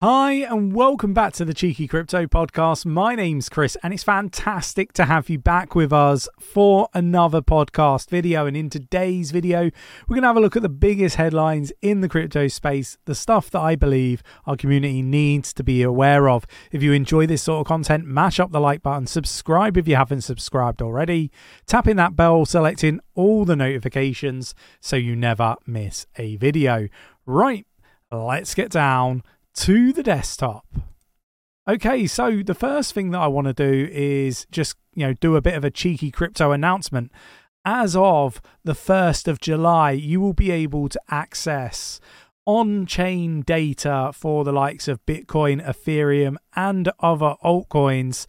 Hi, and welcome back to the Cheeky Crypto Podcast. My name's Chris, and it's fantastic to have you back with us for another podcast video. And in today's video, we're going to have a look at the biggest headlines in the crypto space, the stuff that I believe our community needs to be aware of. If you enjoy this sort of content, mash up the like button, subscribe if you haven't subscribed already, tapping that bell, selecting all the notifications so you never miss a video. Right, let's get down to the desktop. Okay, so the first thing that I want to do is just, you know, do a bit of a cheeky crypto announcement. As of the 1st of July, you will be able to access on chain data for the likes of Bitcoin, Ethereum, and other altcoins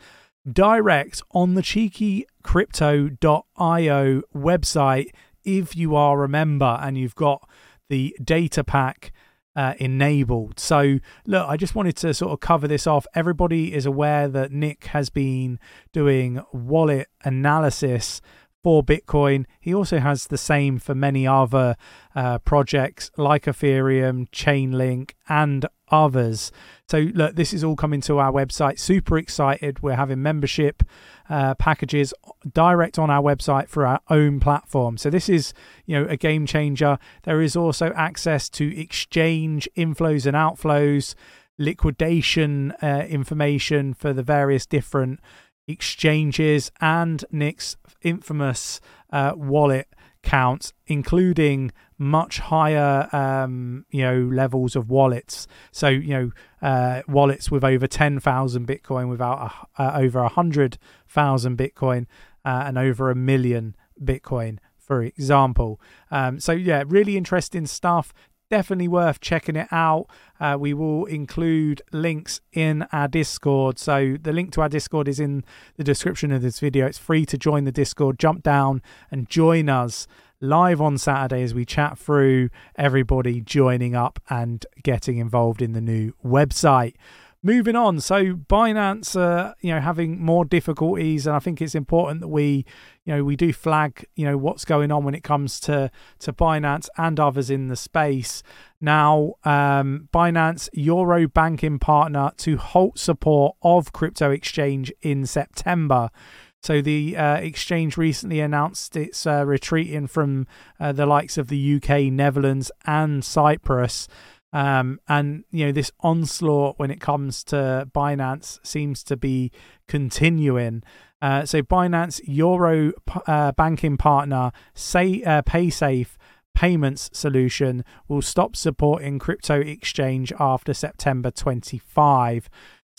direct on the cheekycrypto.io website if you are a member and you've got the data pack uh, enabled. So, look, I just wanted to sort of cover this off. Everybody is aware that Nick has been doing wallet analysis for Bitcoin. He also has the same for many other uh, projects like Ethereum, Chainlink, and others. So, look, this is all coming to our website. Super excited. We're having membership uh, packages direct on our website for our own platform. So, this is, you know, a game changer. There is also access to exchange inflows and outflows, liquidation uh, information for the various different exchanges, and Nick's infamous uh, wallet counts, including much higher, um, you know, levels of wallets. So, you know, uh, wallets with over ten thousand Bitcoin, without a, uh, over a hundred thousand Bitcoin, uh, and over a million Bitcoin, for example. Um, so, yeah, really interesting stuff definitely worth checking it out. Uh, we will include links in our Discord. So the link to our Discord is in the description of this video. It's free to join the Discord. Jump down and join us live on Saturday as we chat through everybody joining up and getting involved in the new website moving on. So binance uh, you know having more difficulties and i think it's important that we you know we do flag you know what's going on when it comes to to binance and others in the space. Now um, binance euro banking partner to halt support of crypto exchange in september. So the uh, exchange recently announced it's uh, retreating from uh, the likes of the UK, Netherlands, and Cyprus. Um, and you know this onslaught when it comes to Binance seems to be continuing. Uh, so Binance Euro uh, banking partner say uh, PaySafe payments solution will stop supporting crypto exchange after September 25.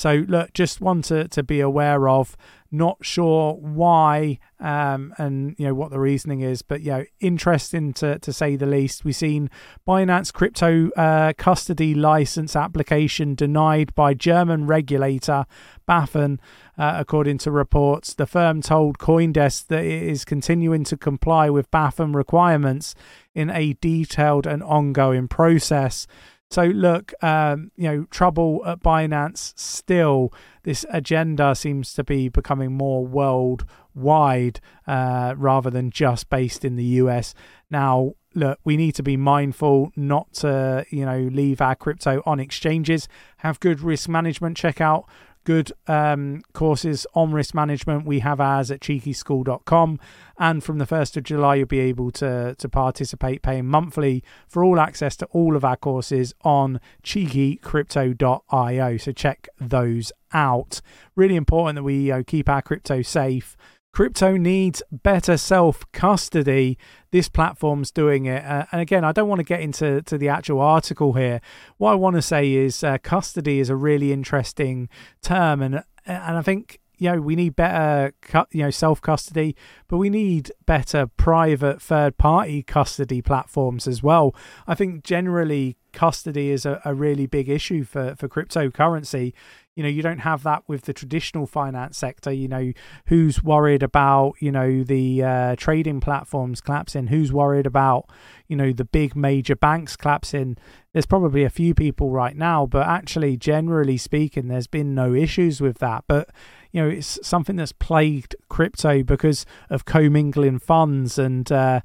So look, just want to, to be aware of. Not sure why um, and you know what the reasoning is, but you know interesting to to say the least. We've seen Binance crypto uh, custody license application denied by German regulator BaFin, uh, according to reports. The firm told CoinDesk that it is continuing to comply with BaFin requirements in a detailed and ongoing process. So look, um, you know, trouble at Binance still. This agenda seems to be becoming more worldwide uh, rather than just based in the US. Now, look, we need to be mindful not to, you know, leave our crypto on exchanges. Have good risk management. Check out good um, courses on risk management. We have ours at cheekyschool.com. And from the 1st of July, you'll be able to, to participate paying monthly for all access to all of our courses on cheekycrypto.io. So check those out. Really important that we know, keep our crypto safe. Crypto needs better self custody. This platform's doing it. Uh, and again, I don't want to get into to the actual article here. What I want to say is uh, custody is a really interesting term. And, and I think you know we need better you know self custody but we need better private third party custody platforms as well i think generally custody is a, a really big issue for for cryptocurrency. You know you don't have that with the traditional finance sector you know. Who's worried about you know the uh, trading platforms collapsing? Who's worried about you know the big major banks collapsing? There's probably a few people right now but actually generally speaking there's been no issues with that. But you know it's something that's plagued crypto because of commingling funds and uh,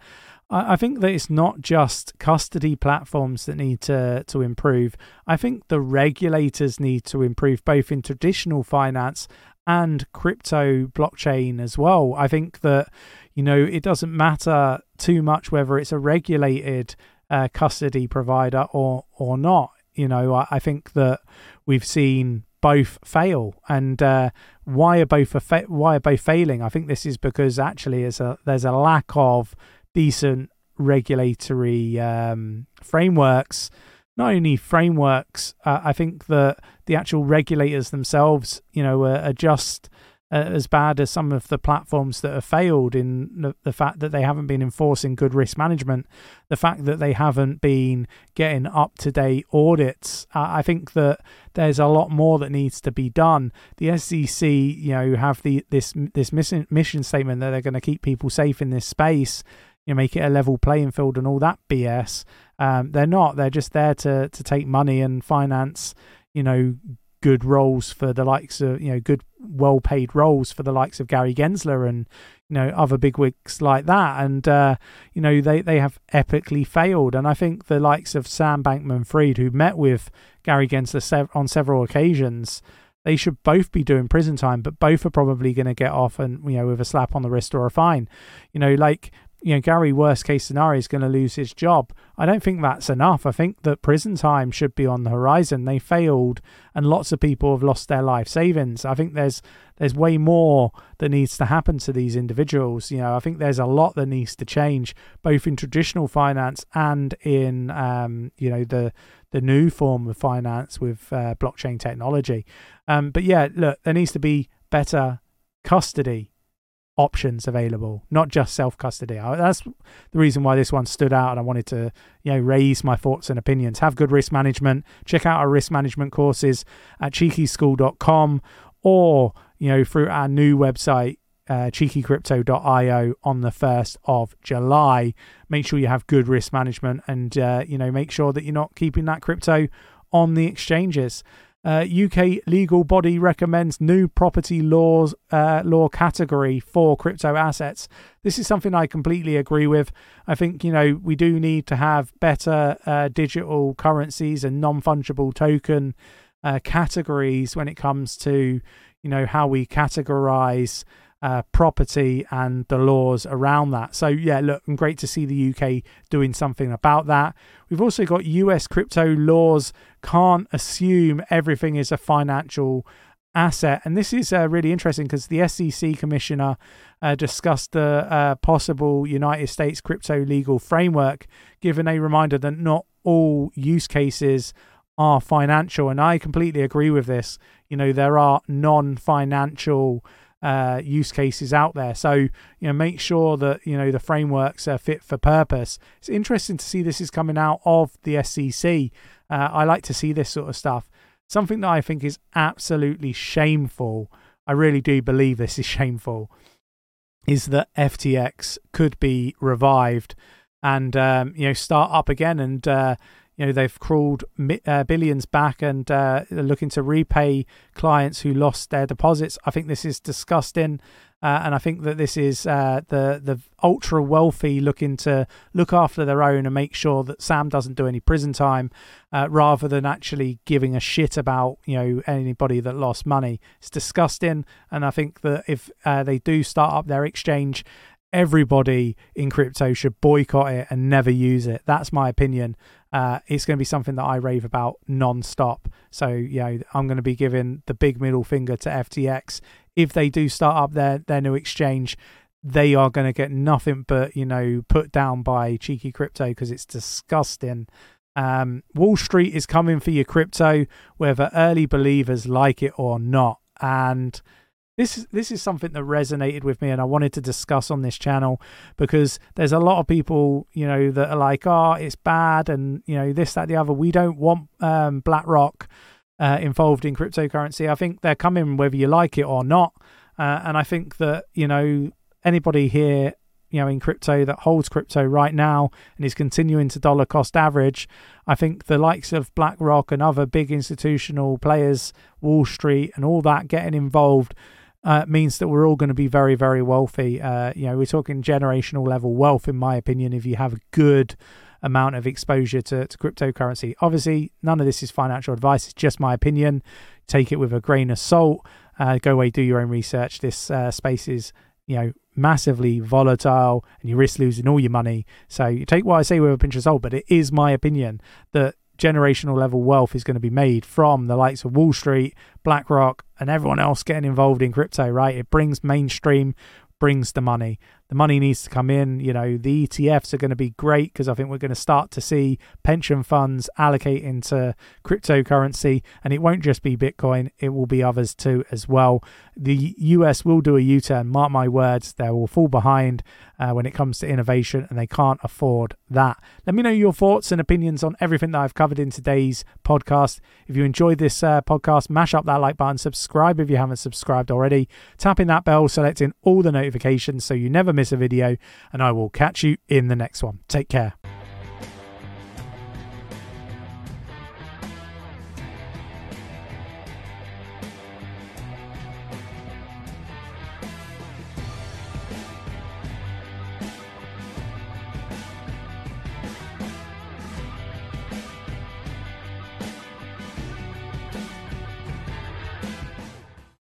I, I think that it's not just custody platforms that need to to improve. I think the regulators need to improve both in traditional finance and crypto blockchain as well. I think that you know it doesn't matter too much whether it's a regulated uh, custody provider or or not. You know, I, I think that we've seen both fail, and uh, why are both fa- why are both failing? I think this is because actually a there's a lack of decent regulatory um, frameworks. Not only frameworks, uh, I think that the actual regulators themselves, you know, are, are just uh, as bad as some of the platforms that have failed in the, the, fact that they haven't been enforcing good risk management, the fact that they haven't been getting up to date audits. Uh, I think that there's a lot more that needs to be done. The SEC, you know, have the this this mission mission statement that they're going to keep people safe in this space. You know, make it a level playing field and all that BS. Um, they're not. They're just there to to take money and finance. You know, good roles for the likes of you know good well paid roles for the likes of Gary Gensler and you know other bigwigs like that and uh, you know they they have epically failed and I think the likes of Sam Bankman Fried who met with Gary Gensler sev- on several occasions they should both be doing prison time but both are probably going to get off and you know with a slap on the wrist or a fine you know like you know, Gary, worst case scenario, is going to lose his job. I don't think that's enough. I think that prison time should be on the horizon. They failed, and lots of people have lost their life savings. I think there's there's way more that needs to happen to these individuals. You know, I think there's a lot that needs to change, both in traditional finance and in um, you know the the new form of finance with uh, blockchain technology. Um, but yeah, look, there needs to be better custody options available, not just self custody. That's the reason why this one stood out, and I wanted to, you know, raise my thoughts and opinions. Have good risk management. Check out our risk management courses at cheekyschool.com or you know through our new website. Uh, cheekycrypto.io on the 1st of July. Make sure you have good risk management and, uh, you know, make sure that you're not keeping that crypto on the exchanges. Uh, UK legal body recommends new property laws uh, law category for crypto assets. This is something I completely agree with. I think you know we do need to have better uh, digital currencies and non fungible token uh, categories when it comes to you know how we categorize uh, property and the laws around that. So, yeah, look, and great to see the UK doing something about that. We've also got US crypto laws can't assume everything is a financial asset. And this is uh, really interesting because the SEC commissioner uh, discussed the uh, possible United States crypto legal framework, given a reminder that not all use cases are financial. And I completely agree with this. You know, there are non financial uh, use cases out there. So you know, make sure that you know the frameworks are fit for purpose. It's interesting to see this is coming out of the SEC. Uh, I like to see this sort of stuff. Something that I think is absolutely shameful. I really do believe this is shameful. Is that FTX could be revived and um, you know start up again and uh, you know they've crawled uh, billions back and uh, are looking to repay clients who lost their deposits. I think this is disgusting, uh, and I think that this is uh, the the ultra wealthy looking to look after their own and make sure that Sam doesn't do any prison time, uh, rather than actually giving a shit about you know anybody that lost money. It's disgusting, and I think that if uh, they do start up their exchange everybody in crypto should boycott it and never use it. That's my opinion. Uh, it's going to be something that I rave about non-stop. So, you know, I'm going to be giving the big middle finger to FTX. If they do start up their, their new exchange, they are going to get nothing but, you know, put down by cheeky crypto because it's disgusting. Um, Wall Street is coming for your crypto, whether early believers like it or not. And this is this is something that resonated with me and I wanted to discuss on this channel because there's a lot of people, you know, that are like, oh, it's bad and you know, this, that, the other. We don't want um, BlackRock uh, involved in cryptocurrency. I think they're coming whether you like it or not. Uh, and I think that, you know, anybody here you know in crypto that holds crypto right now and is continuing to dollar cost average i think the likes of blackrock and other big institutional players wall street and all that getting involved uh, means that we're all going to be very, very wealthy. Uh, you know, we're talking generational level wealth, in my opinion, if you have a good amount of exposure to, to cryptocurrency. Obviously, none of this is financial advice, it's just my opinion. Take it with a grain of salt. Uh, go away, do your own research. This uh, space is, you know, massively volatile and you risk losing all your money. So you take what I say with a pinch of salt, but it is my opinion that generational level wealth is going to be made from the likes of Wall Street, BlackRock, and everyone else getting involved in crypto, right? It brings mainstream, brings the money the money needs to come in. You know, the ETFs are going to be great because I think we're going to start to see pension funds allocate into cryptocurrency, and it won't just be Bitcoin, it will be others too as well. The US will do a U turn, mark my words, they will fall behind uh, when it comes to innovation, and they can't afford that. Let me know your thoughts and opinions on everything that I've covered in today's podcast. If you enjoyed this uh, podcast, mash up that like button, subscribe if you haven't subscribed already, tapping that bell, selecting all the notifications so you never miss a video, and I will catch you in the next one. Take care.